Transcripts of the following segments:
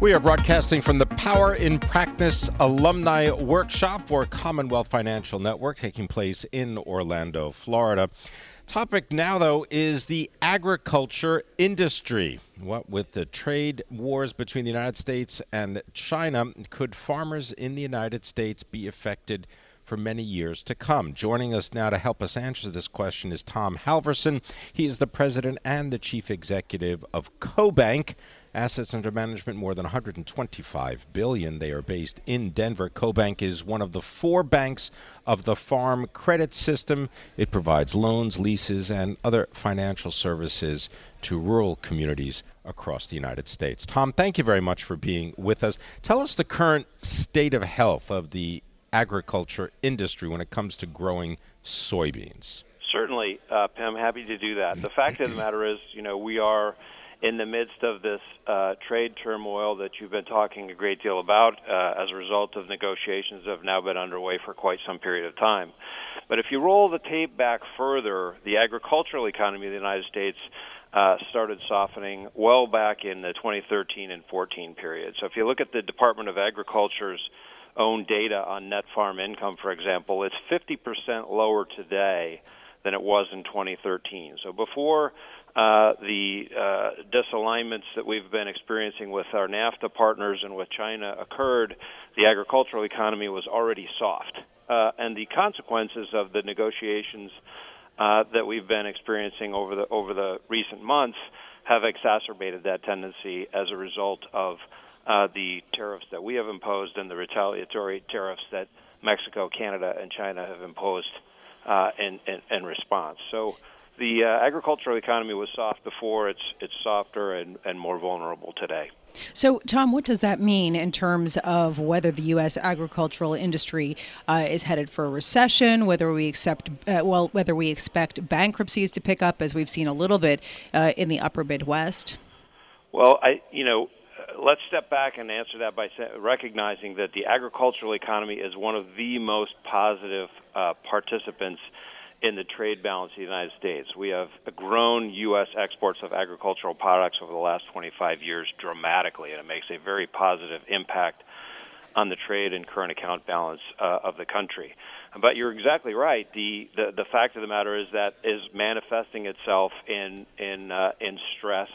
We are broadcasting from the Power in Practice Alumni Workshop for Commonwealth Financial Network taking place in Orlando, Florida. Topic now, though, is the agriculture industry. What with the trade wars between the United States and China, could farmers in the United States be affected? For many years to come. Joining us now to help us answer this question is Tom Halverson. He is the president and the chief executive of CoBank. Assets under management more than 125 billion. They are based in Denver. CoBank is one of the four banks of the Farm Credit System. It provides loans, leases, and other financial services to rural communities across the United States. Tom, thank you very much for being with us. Tell us the current state of health of the agriculture industry when it comes to growing soybeans? Certainly, uh, Pimm, happy to do that. The fact of the matter is, you know, we are in the midst of this uh, trade turmoil that you've been talking a great deal about uh, as a result of negotiations that have now been underway for quite some period of time. But if you roll the tape back further, the agricultural economy of the United States uh, started softening well back in the 2013 and 14 period. So if you look at the Department of Agriculture's own data on net farm income, for example, it's 50% lower today than it was in 2013. So before uh, the uh, disalignments that we've been experiencing with our NAFTA partners and with China occurred, the agricultural economy was already soft. Uh, and the consequences of the negotiations uh, that we've been experiencing over the over the recent months have exacerbated that tendency as a result of uh, the tariffs that we have imposed and the retaliatory tariffs that Mexico, Canada, and China have imposed uh, in, in, in response. So the uh, agricultural economy was soft before; it's it's softer and, and more vulnerable today. So, Tom, what does that mean in terms of whether the U.S. agricultural industry uh, is headed for a recession? Whether we accept, uh, well, whether we expect bankruptcies to pick up, as we've seen a little bit uh, in the Upper Midwest? Well, I, you know, let's step back and answer that by recognizing that the agricultural economy is one of the most positive uh, participants in the trade balance of the United States. We have grown U.S. exports of agricultural products over the last 25 years dramatically, and it makes a very positive impact on the trade and current account balance uh, of the country. But you're exactly right. The, the the fact of the matter is that is manifesting itself in in uh, in stress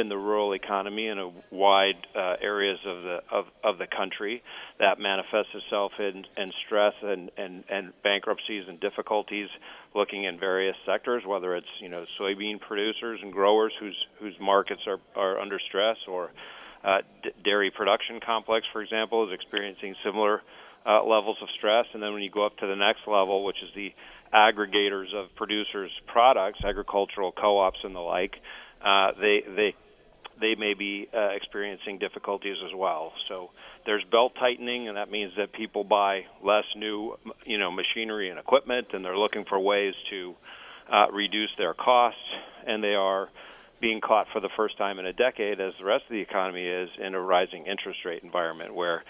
in the rural economy in a wide uh, areas of the of, of the country that manifests itself in, in stress and, and, and bankruptcies and difficulties looking in various sectors whether it's you know soybean producers and growers whose whose markets are, are under stress or uh, d- dairy production complex for example is experiencing similar uh, levels of stress. And then when you go up to the next level which is the aggregators of producers products agricultural co-ops and the like uh, they they they may be uh, experiencing difficulties as well. So there's belt tightening, and that means that people buy less new, you know, machinery and equipment, and they're looking for ways to uh, reduce their costs, and they are being caught for the first time in a decade, as the rest of the economy is, in a rising interest rate environment where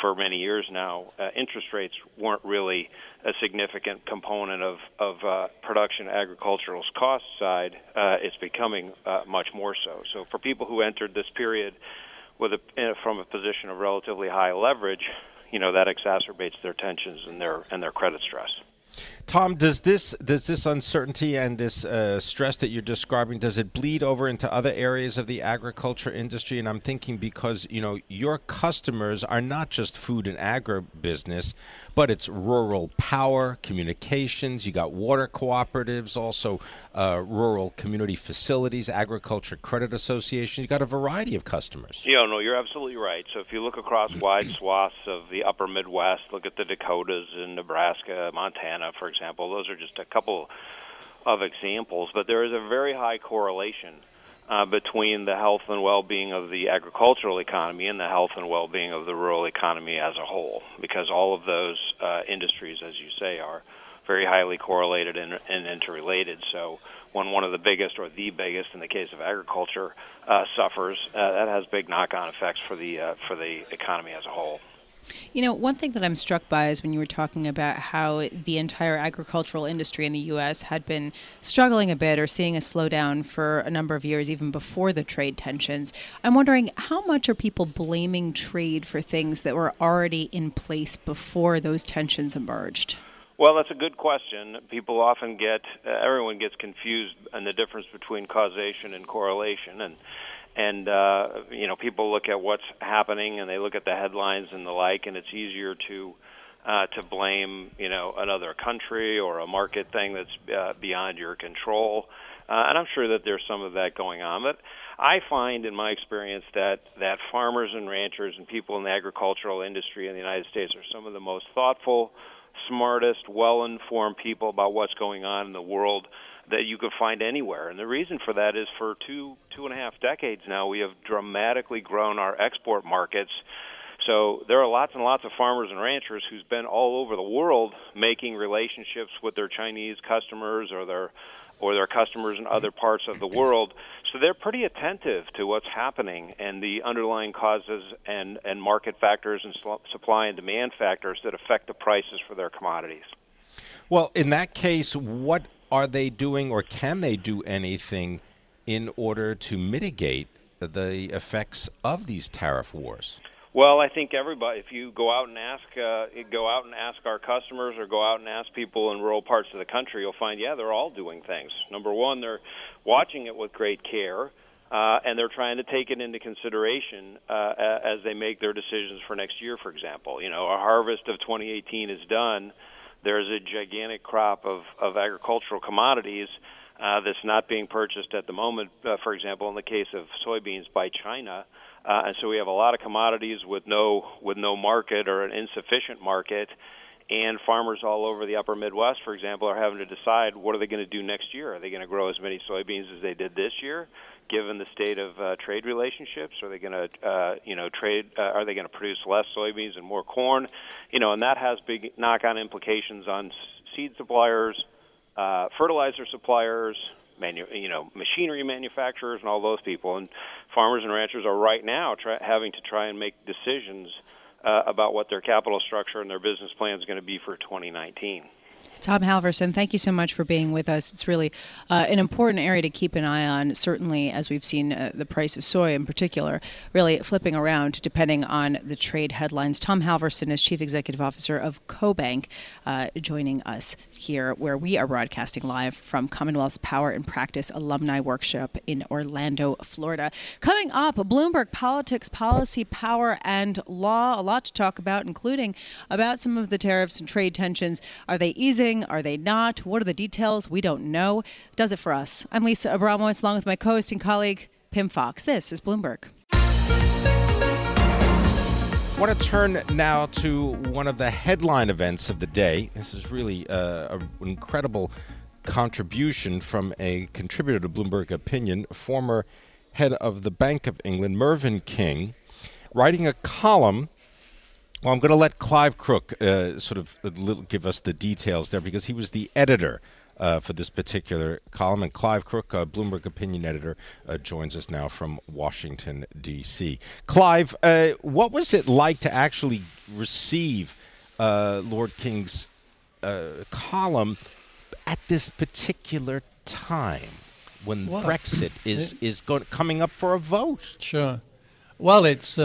for many years now, uh, interest rates weren't really a significant component of, of uh, production agricultural's cost side. Uh, it's becoming uh, much more so. So for people who entered this period with a, from a position of relatively high leverage, you know that exacerbates their tensions and their and their credit stress. Tom, does this does this uncertainty and this uh, stress that you're describing does it bleed over into other areas of the agriculture industry? And I'm thinking because you know your customers are not just food and agribusiness, but it's rural power, communications. You got water cooperatives, also uh, rural community facilities, agriculture credit associations. You got a variety of customers. Yeah, no, you're absolutely right. So if you look across wide swaths of the Upper Midwest, look at the Dakotas and Nebraska, Montana, for example. Those are just a couple of examples, but there is a very high correlation uh, between the health and well-being of the agricultural economy and the health and well-being of the rural economy as a whole, because all of those uh, industries, as you say, are very highly correlated and, and interrelated. So when one of the biggest or the biggest in the case of agriculture uh, suffers, uh, that has big knock-on effects for the uh, for the economy as a whole. You know, one thing that I'm struck by is when you were talking about how the entire agricultural industry in the U.S. had been struggling a bit or seeing a slowdown for a number of years, even before the trade tensions. I'm wondering how much are people blaming trade for things that were already in place before those tensions emerged? Well, that's a good question. People often get, uh, everyone gets confused on the difference between causation and correlation, and and uh, you know people look at what's happening and they look at the headlines and the like, and it's easier to uh, to blame you know another country or a market thing that's uh, beyond your control. Uh, and I'm sure that there's some of that going on, but I find in my experience that that farmers and ranchers and people in the agricultural industry in the United States are some of the most thoughtful smartest, well informed people about what's going on in the world that you could find anywhere. And the reason for that is for two two and a half decades now we have dramatically grown our export markets. So there are lots and lots of farmers and ranchers who's been all over the world making relationships with their Chinese customers or their or their customers in other parts of the world. So they're pretty attentive to what's happening and the underlying causes and, and market factors and supply and demand factors that affect the prices for their commodities. Well, in that case, what are they doing or can they do anything in order to mitigate the effects of these tariff wars? Well, I think everybody. If you go out and ask, uh, go out and ask our customers, or go out and ask people in rural parts of the country, you'll find, yeah, they're all doing things. Number one, they're watching it with great care, uh, and they're trying to take it into consideration uh, as they make their decisions for next year. For example, you know, our harvest of 2018 is done. There's a gigantic crop of of agricultural commodities. Uh, that's not being purchased at the moment. Uh, for example, in the case of soybeans by China, uh, and so we have a lot of commodities with no with no market or an insufficient market. And farmers all over the upper Midwest, for example, are having to decide what are they going to do next year. Are they going to grow as many soybeans as they did this year, given the state of uh, trade relationships? Are they going to, uh, you know, trade? Uh, are they going to produce less soybeans and more corn? You know, and that has big knock-on implications on seed suppliers, uh, fertilizer suppliers, manu- you know, machinery manufacturers and all those people. And farmers and ranchers are right now try- having to try and make decisions uh, about what their capital structure and their business plan is going to be for 2019. Tom Halverson, thank you so much for being with us. It's really uh, an important area to keep an eye on, certainly as we've seen uh, the price of soy in particular really flipping around depending on the trade headlines. Tom Halverson is Chief Executive Officer of CoBank, uh, joining us here where we are broadcasting live from Commonwealth's Power in Practice Alumni Workshop in Orlando, Florida. Coming up, Bloomberg Politics, Policy, Power, and Law. A lot to talk about, including about some of the tariffs and trade tensions. Are they easing? Are they not? What are the details? We don't know. Does it for us. I'm Lisa Abramowicz, along with my co host and colleague, Pimm Fox. This is Bloomberg. I want to turn now to one of the headline events of the day. This is really uh, an incredible contribution from a contributor to Bloomberg Opinion, former head of the Bank of England, Mervyn King, writing a column well, I'm going to let Clive Crook uh, sort of give us the details there because he was the editor uh, for this particular column. And Clive Crook, uh, Bloomberg opinion editor, uh, joins us now from Washington, D.C. Clive, uh, what was it like to actually receive uh, Lord King's column at this particular time when well, Brexit is, is going, coming up for a vote? Sure. Well, it's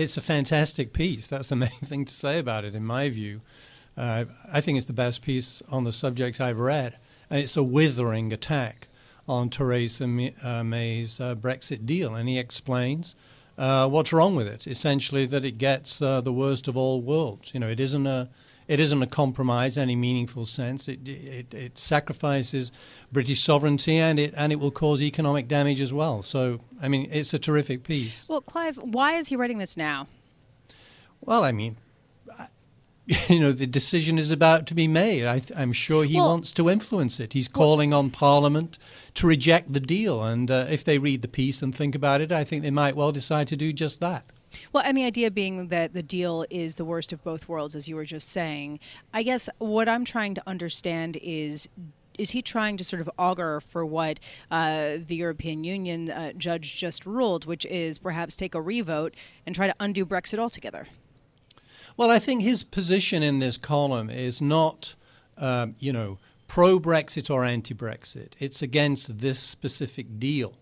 it's a fantastic piece. That's the main thing to say about it, in my view. Uh, I think it's the best piece on the subject I've read. And it's a withering attack on Theresa uh, May's uh, Brexit deal. And he explains uh, what's wrong with it. Essentially, that it gets uh, the worst of all worlds. You know, it isn't a it isn't a compromise in any meaningful sense. It, it, it sacrifices British sovereignty and it and it will cause economic damage as well. So, I mean, it's a terrific piece. Well, Clive, why is he writing this now? Well, I mean, you know, the decision is about to be made. I, am sure he well, wants to influence it. He's calling on Parliament to reject the deal. And uh, if they read the piece and think about it, I think they might well decide to do just that. Well, and the idea being that the deal is the worst of both worlds, as you were just saying. I guess what I'm trying to understand is is he trying to sort of augur for what uh, the European Union uh, judge just ruled, which is perhaps take a revote and try to undo Brexit altogether? Well, I think his position in this column is not, um, you know, pro Brexit or anti Brexit. It's against this specific deal.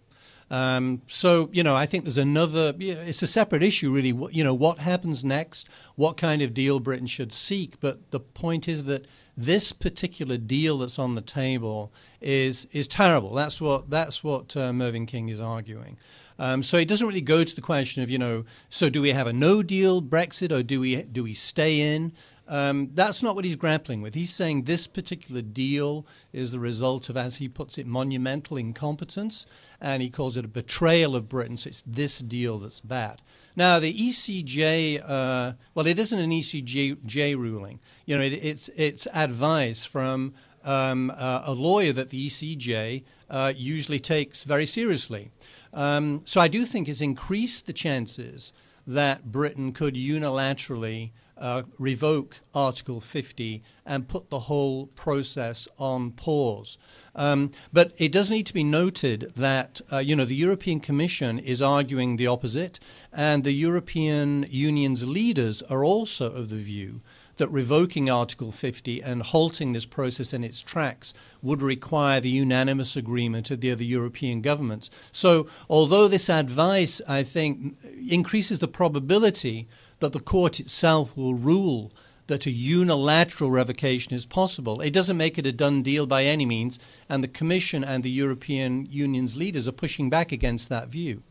Um, so, you know, I think there's another, it's a separate issue, really. You know, what happens next? What kind of deal Britain should seek? But the point is that this particular deal that's on the table is is terrible. That's what that's what uh, Mervyn King is arguing. Um, so it doesn't really go to the question of you know, so do we have a no deal Brexit or do we do we stay in? Um, that's not what he's grappling with. He's saying this particular deal is the result of, as he puts it, monumental incompetence, and he calls it a betrayal of Britain. So it's this deal that's bad. Now, the ECJ, uh, well, it isn't an ECJ ruling. You know, it, it's it's advice from um, uh, a lawyer that the ECJ uh, usually takes very seriously. Um, so I do think it's increased the chances that Britain could unilaterally uh, revoke Article 50 and put the whole process on pause. Um, but it does need to be noted that uh, you know the European Commission is arguing the opposite, and the European Union's leaders are also of the view that revoking Article 50 and halting this process in its tracks would require the unanimous agreement of the other European governments. So, although this advice, I think, increases the probability that the court itself will rule that a unilateral revocation is possible. It doesn't make it a done deal by any means, and the Commission and the European Union's leaders are pushing back against that view.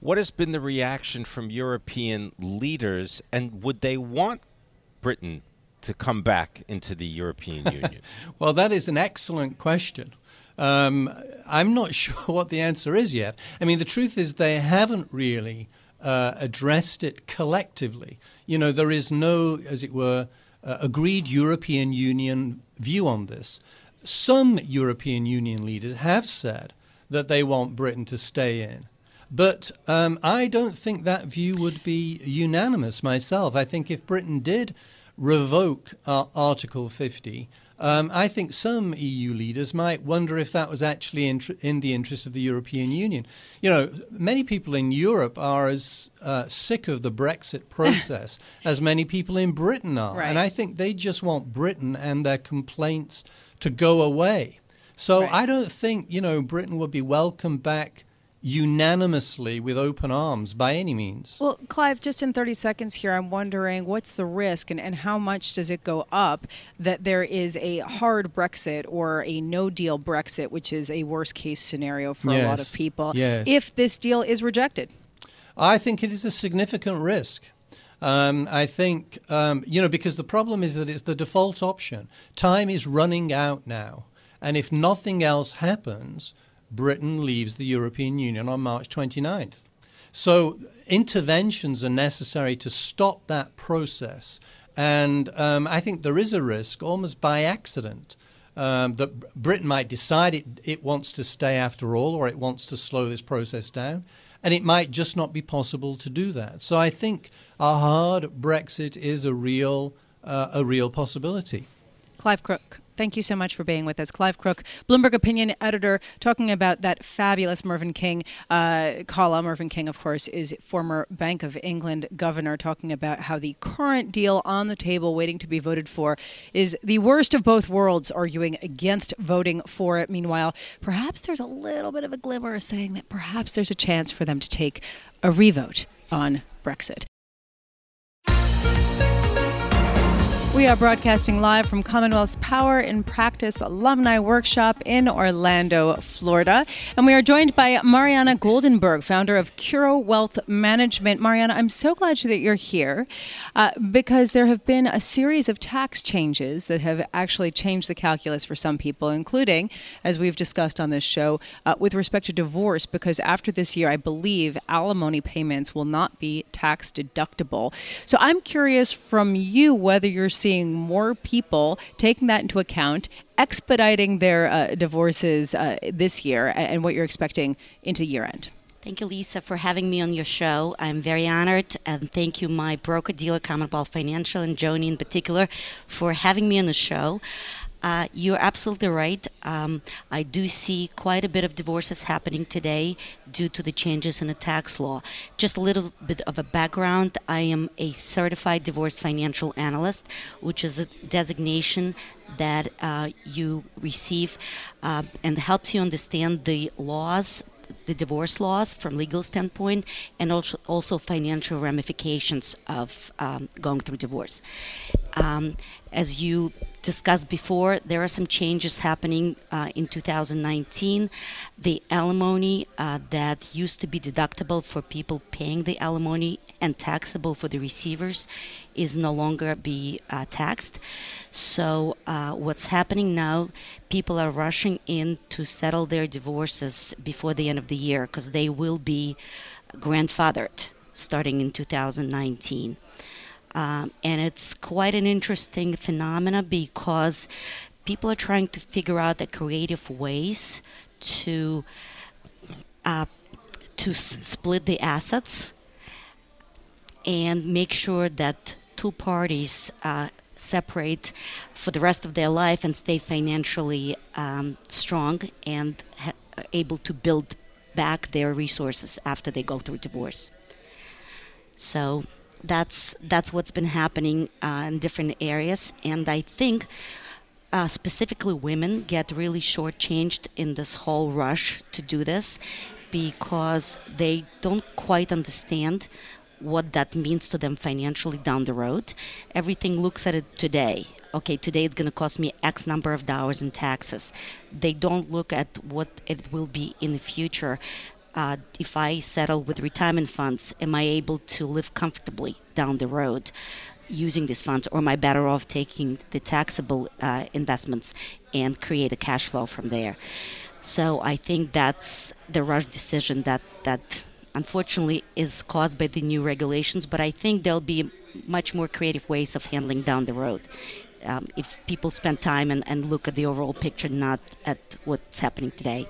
What has been the reaction from European leaders, and would they want Britain to come back into the European Union? well, that is an excellent question. Um, I'm not sure what the answer is yet. I mean, the truth is, they haven't really uh, addressed it collectively. You know, there is no, as it were, uh, agreed European Union view on this. Some European Union leaders have said that they want Britain to stay in. But um, I don't think that view would be unanimous myself. I think if Britain did revoke uh, Article 50, um, I think some EU leaders might wonder if that was actually in, tr- in, the interest of the European Union. You know, many people in Europe are as uh, sick of the Brexit process as many people in Britain are. Right. And I think they just want Britain and their complaints to go away. So right. I don't think, you know, Britain would be welcome back unanimously with open arms by any means. Well, Clive, just in 30 seconds here, I'm wondering what's the risk and, and how much does it go up that there is a hard Brexit or a no deal Brexit, which is a worst case scenario for yes. a lot of people, yes. if this deal is rejected? I think it is a significant risk. Um, I think, um, you know, because the problem is that it's the default option. Time is running out now. And if nothing else happens, Britain leaves the European Union on March 29th. So interventions are necessary to stop that process. And um, I think there is a risk, almost by accident, um, that Britain might decide it, it wants to stay after all, or it wants to slow this process down. And it might just not be possible to do that. So I think a hard Brexit is a real, uh, a real possibility. Clive Crook. Thank you so much for being with us. Clive Crook, Bloomberg Opinion Editor, talking about that fabulous Mervyn King uh, column. Mervyn King, of course, is former Bank of England governor, talking about how the current deal on the table, waiting to be voted for, is the worst of both worlds, arguing against voting for it. Meanwhile, perhaps there's a little bit of a glimmer saying that perhaps there's a chance for them to take a revote on Brexit. We are broadcasting live from Commonwealth's Power in Practice Alumni Workshop in Orlando, Florida. And we are joined by Marianna Goldenberg, founder of Curo Wealth Management. Marianna, I'm so glad that you're here uh, because there have been a series of tax changes that have actually changed the calculus for some people, including, as we've discussed on this show, uh, with respect to divorce, because after this year, I believe alimony payments will not be tax deductible. So I'm curious from you whether you're seeing more people taking that into account, expediting their uh, divorces uh, this year, and what you're expecting into year end. Thank you, Lisa, for having me on your show. I'm very honored, and thank you, my broker dealer, Commonwealth Financial, and Joni in particular, for having me on the show. Uh, you're absolutely right. Um, I do see quite a bit of divorces happening today due to the changes in the tax law. Just a little bit of a background I am a certified divorce financial analyst, which is a designation that uh, you receive uh, and helps you understand the laws the divorce laws from legal standpoint and also also financial ramifications of um, going through divorce. Um, as you discussed before, there are some changes happening uh, in 2019. The alimony uh, that used to be deductible for people paying the alimony and taxable for the receivers is no longer be uh, taxed. So uh, what's happening now? People are rushing in to settle their divorces before the end of the year because they will be grandfathered starting in 2019. Um, and it's quite an interesting phenomena because people are trying to figure out the creative ways to uh, to s- split the assets and make sure that two parties uh, separate for the rest of their life and stay financially um, strong and ha- able to build back their resources after they go through divorce. So that's that's what's been happening uh, in different areas, and I think uh, specifically women get really shortchanged in this whole rush to do this because they don't quite understand what that means to them financially down the road. Everything looks at it today. Okay, today it's going to cost me X number of dollars in taxes. They don't look at what it will be in the future uh, if I settle with retirement funds, am I able to live comfortably down the road using these funds, or am I better off taking the taxable uh, investments and create a cash flow from there? So I think that's the rush decision that that unfortunately is caused by the new regulations. But I think there'll be much more creative ways of handling down the road. Um, if people spend time and, and look at the overall picture, not at what's happening today.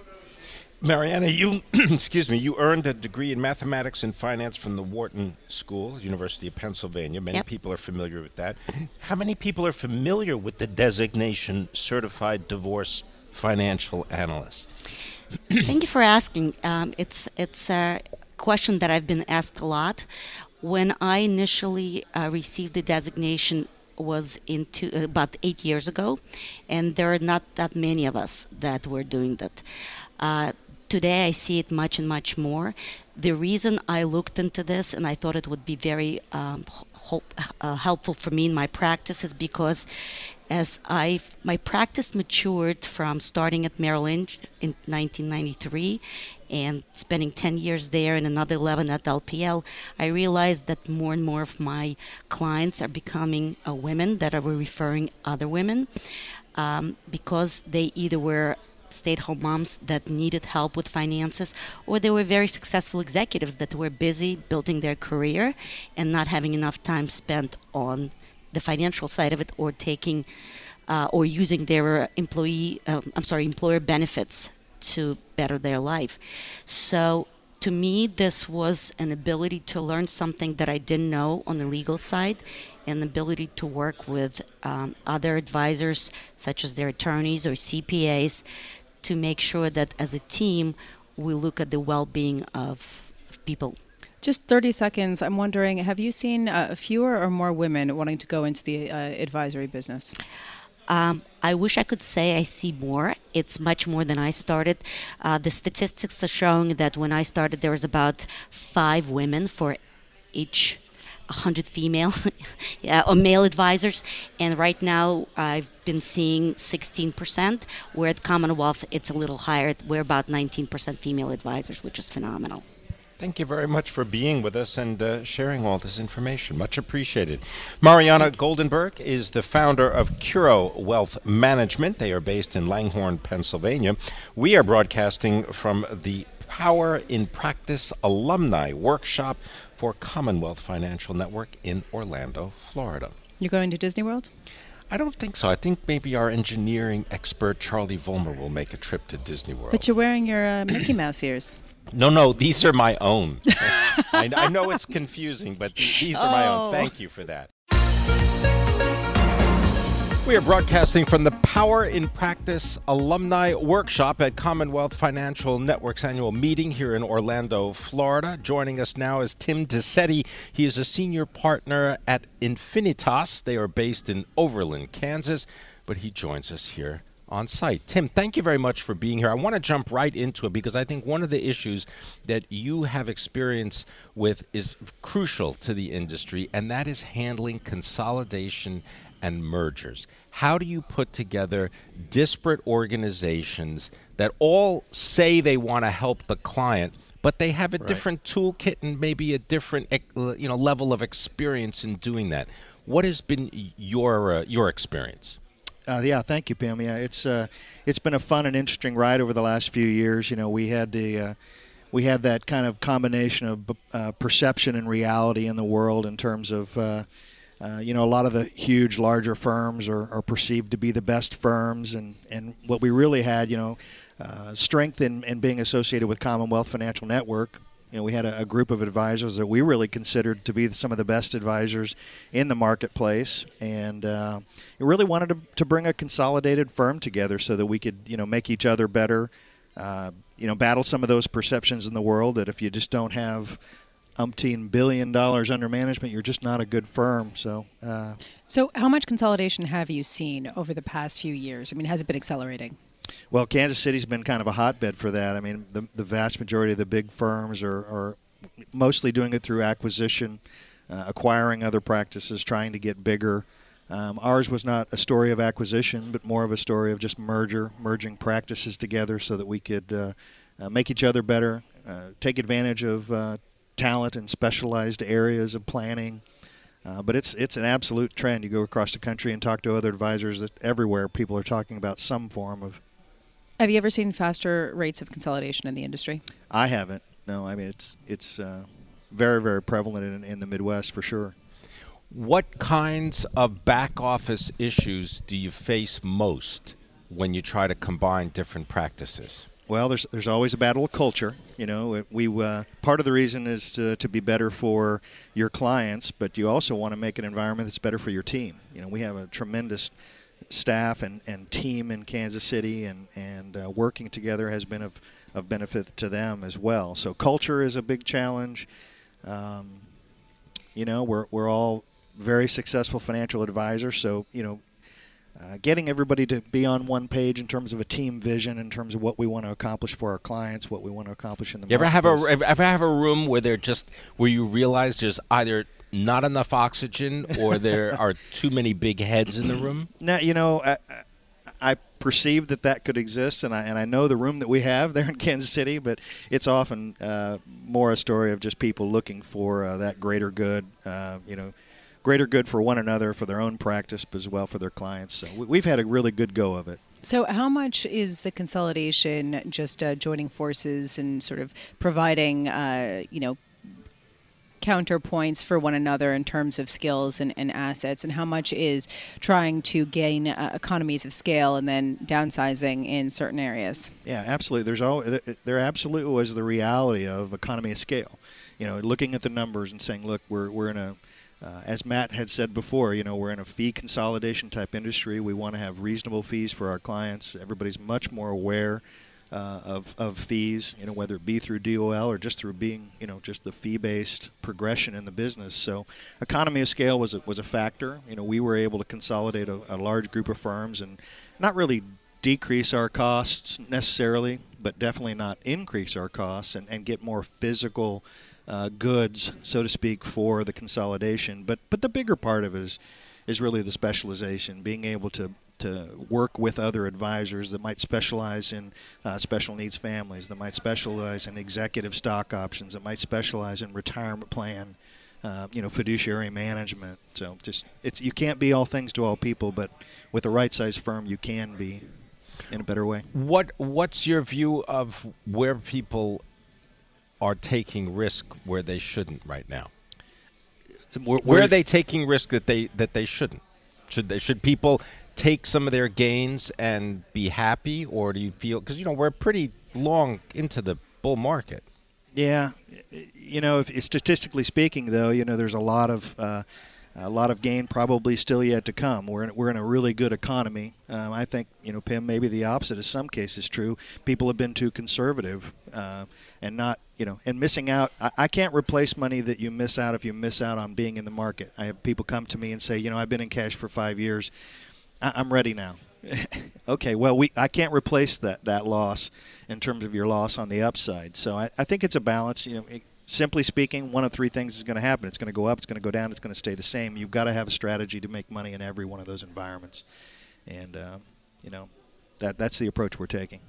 Marianna, you excuse me. You earned a degree in mathematics and finance from the Wharton School, University of Pennsylvania. Many Yep. people are familiar with that. How many people are familiar with the designation certified divorce financial analyst? Thank you for asking. Um, it's it's a question that I've been asked a lot. When I initially uh, received the designation was into about eight years ago, and there are not that many of us that were doing that. Uh, today, I see it much and much more. The reason I looked into this and I thought it would be very um, hol- uh, helpful for me in my practice is because as I my practice matured from starting at Merrill Lynch in 1993 and spending 10 years there and another 11 at LPL, I realized that more and more of my clients are becoming uh, women that are referring other women um, because they either were stay-at-home moms that needed help with finances or they were very successful executives that were busy building their career and not having enough time spent on the financial side of it or taking uh, or using their employee um, i'm sorry employer benefits to better their life. So to me this was an ability to learn something that i didn't know on the legal side and ability to work with um, other advisors such as their attorneys or cpas to make sure that as a team we look at the well-being of, of people Just 30 seconds. I'm wondering, have you seen uh, fewer or more women wanting to go into the uh, advisory business? Um, I wish I could say I see more. It's much more than I started. Uh, the statistics are showing that when I started, there was about five women for each 100 female yeah, or male advisors. And right now, I've been seeing 16%, where at Commonwealth, it's a little higher. We're about 19% female advisors, which is phenomenal. Thank you very much for being with us and uh, sharing all this information. Much appreciated. Marianna Goldenberg is the founder of Curo Wealth Management. They are based in Langhorne, Pennsylvania. We are broadcasting from the Power in Practice Alumni Workshop for Commonwealth Financial Network in Orlando, Florida. You're going to Disney World? I don't think so. I think maybe our engineering expert Charlie Volmer will make a trip to Disney World. But you're wearing your uh, Mickey Mouse ears. No, no, these are my own. I, I, know it's confusing, but th- these are oh. my own. Oh. Thank you for that. We are broadcasting from the Power in Practice Alumni Workshop at Commonwealth Financial Network's annual meeting here in Orlando, Florida. Joining us now is Tim Dissette. He is a senior partner at Infinitas. They are based in Overland, Kansas, but he joins us here on site. Tim, thank you very much for being here. I want to jump right into it because I think one of the issues that you have experience with is crucial to the industry, and that is handling consolidation and mergers. How do you put together disparate organizations that all say they want to help the client? But they have a right. different toolkit and maybe a different, you know, level of experience in doing that. What has been your uh, your experience? Uh, yeah, thank you, Pam. Yeah, it's uh, it's been a fun and interesting ride over the last few years. You know, we had the uh, we had that kind of combination of uh, perception and reality in the world in terms of. Uh, uh, you know, a lot of the huge, larger firms are, are, perceived to be the best firms, and, and what we really had, you know, strength in, in being associated with Commonwealth Financial Network, you know, we had a, a, group of advisors that we really considered to be some of the best advisors in the marketplace, and uh, we really wanted to, to bring a consolidated firm together so that we could, you know, make each other better. Uh, you know, battle some of those perceptions in the world that if you just don't have umpteen billion dollars under management, you're just not a good firm. So, uh, so how much consolidation have you seen over the past few years? I mean, has it been accelerating? Well, Kansas City's been kind of a hotbed for that. I mean, the, the vast majority of the big firms are, are mostly doing it through acquisition, uh, acquiring other practices, trying to get bigger. Um, ours was not a story of acquisition, but more of a story of just merger, merging practices together so that we could uh, uh, make each other better, uh, take advantage of uh, talent in specialized areas of planning. Uh, but it's it's an absolute trend. You go across the country and talk to other advisors that everywhere people are talking about some form of have you ever seen faster rates of consolidation in the industry? I haven't. No, I mean it's it's uh, very very prevalent in, in the Midwest for sure. What kinds of back office issues do you face most when you try to combine different practices? Well, there's there's always a battle of culture. You know, we uh, part of the reason is to, to be better for your clients, but you also want to make an environment that's better for your team. You know, we have a tremendous staff and, and team in Kansas City and, and uh, working together has been of, of benefit to them as well. So culture is a big challenge. Um, you know, we're, we're all very successful financial advisors, so, you know, uh, getting everybody to be on one page in terms of a team vision, in terms of what we want to accomplish for our clients, what we want to accomplish in the. You ever have a ever have a room where they're just where you realize there's either not enough oxygen or there are too many big heads in the room? Now, you know, I, I perceive that that could exist, and I, and I know the room that we have there in Kansas City, but it's often uh, more a story of just people looking for uh, that greater good, uh, you know, greater good for one another, for their own practice, but as well for their clients. So we've had a really good go of it. So, how much is the consolidation just uh, joining forces and sort of providing, uh, you know, counterpoints for one another in terms of skills and, and assets, and how much is trying to gain uh, economies of scale and then downsizing in certain areas? Yeah, absolutely. There's all there absolutely was the reality of economy of scale. You know, looking at the numbers and saying, look, we're we're in a uh, as Matt had said before, you know, we're in a fee consolidation type industry. We want to have reasonable fees for our clients. Everybody's much more aware uh, of, of fees, you know, whether it be through DOL or just through being, you know, just the fee-based progression in the business. So, economy of scale was a, was a factor. You know, we were able to consolidate a, a large group of firms and not really decrease our costs necessarily, but definitely not increase our costs and, and get more physical uh, goods, so to speak, for the consolidation. But but the bigger part of it is is really the specialization, being able to to work with other advisors that might specialize in uh, special needs families, that might specialize in executive stock options, that might specialize in retirement plan, uh, you know, fiduciary management. So just it's you can't be all things to all people, but with the right size firm, you can be in a better way. What What's your view of where people are taking risk where they shouldn't right now? Where, where are they taking risk that they that they shouldn't? Should they should people take some of their gains and be happy, or do you feel because you know we're pretty long into the bull market? Yeah, you know, if, statistically speaking, though, you know, there's a lot of uh, a lot of gain probably still yet to come. We're in, we're in a really good economy. Um, I think you know, Pimm, maybe the opposite is some cases true. People have been too conservative uh, and not you know and missing out. I, I, can't replace money that you miss out if you miss out on being in the market. I have people come to me and say, you know, I've been in cash for five years. I, I'm ready now. okay, well, we I can't replace that that loss in terms of your loss on the upside. So I, I think it's a balance. You know, it, simply speaking, one of three things is going to happen. It's going to go up, it's going to go down, it's going to stay the same. You've got to have a strategy to make money in every one of those environments, and uh, you know that that's the approach we're taking.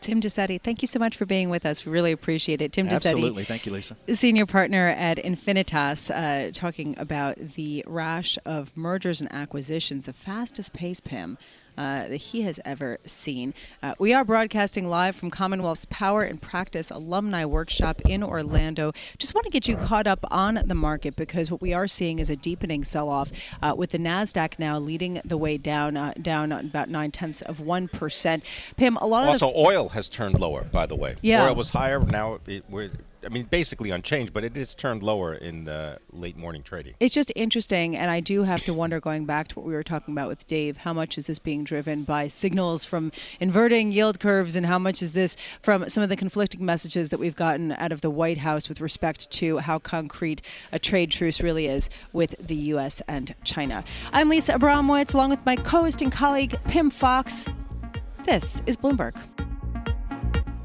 Tim Dissette, thank you so much for being with us. We really appreciate it. Tim Dissette. Absolutely. Thank you, Lisa. Senior partner at Infinitas, uh, talking about the rash of mergers and acquisitions, the fastest pace, Pim, uh, that he has ever seen. Uh, we are broadcasting live from Commonwealth's Power in Practice Alumni Workshop in Orlando. Just want to get you caught up on the market because what we are seeing is a deepening sell-off uh, with the Nasdaq now leading the way down, uh, down about nine tenths of one percent. Pimm, a lot of also oil has turned lower. By the way, yeah. oil was higher. Now it, we're I mean, basically unchanged, but it is turned lower in the late morning trading. It's just interesting, and I do have to wonder, going back to what we were talking about with Dave, how much is this being driven by signals from inverting yield curves, and how much is this from some of the conflicting messages that we've gotten out of the White House with respect to how concrete a trade truce really is with the U.S. and China? I'm Lisa Abramowicz, along with my co-host and colleague Pimm Fox. This is Bloomberg.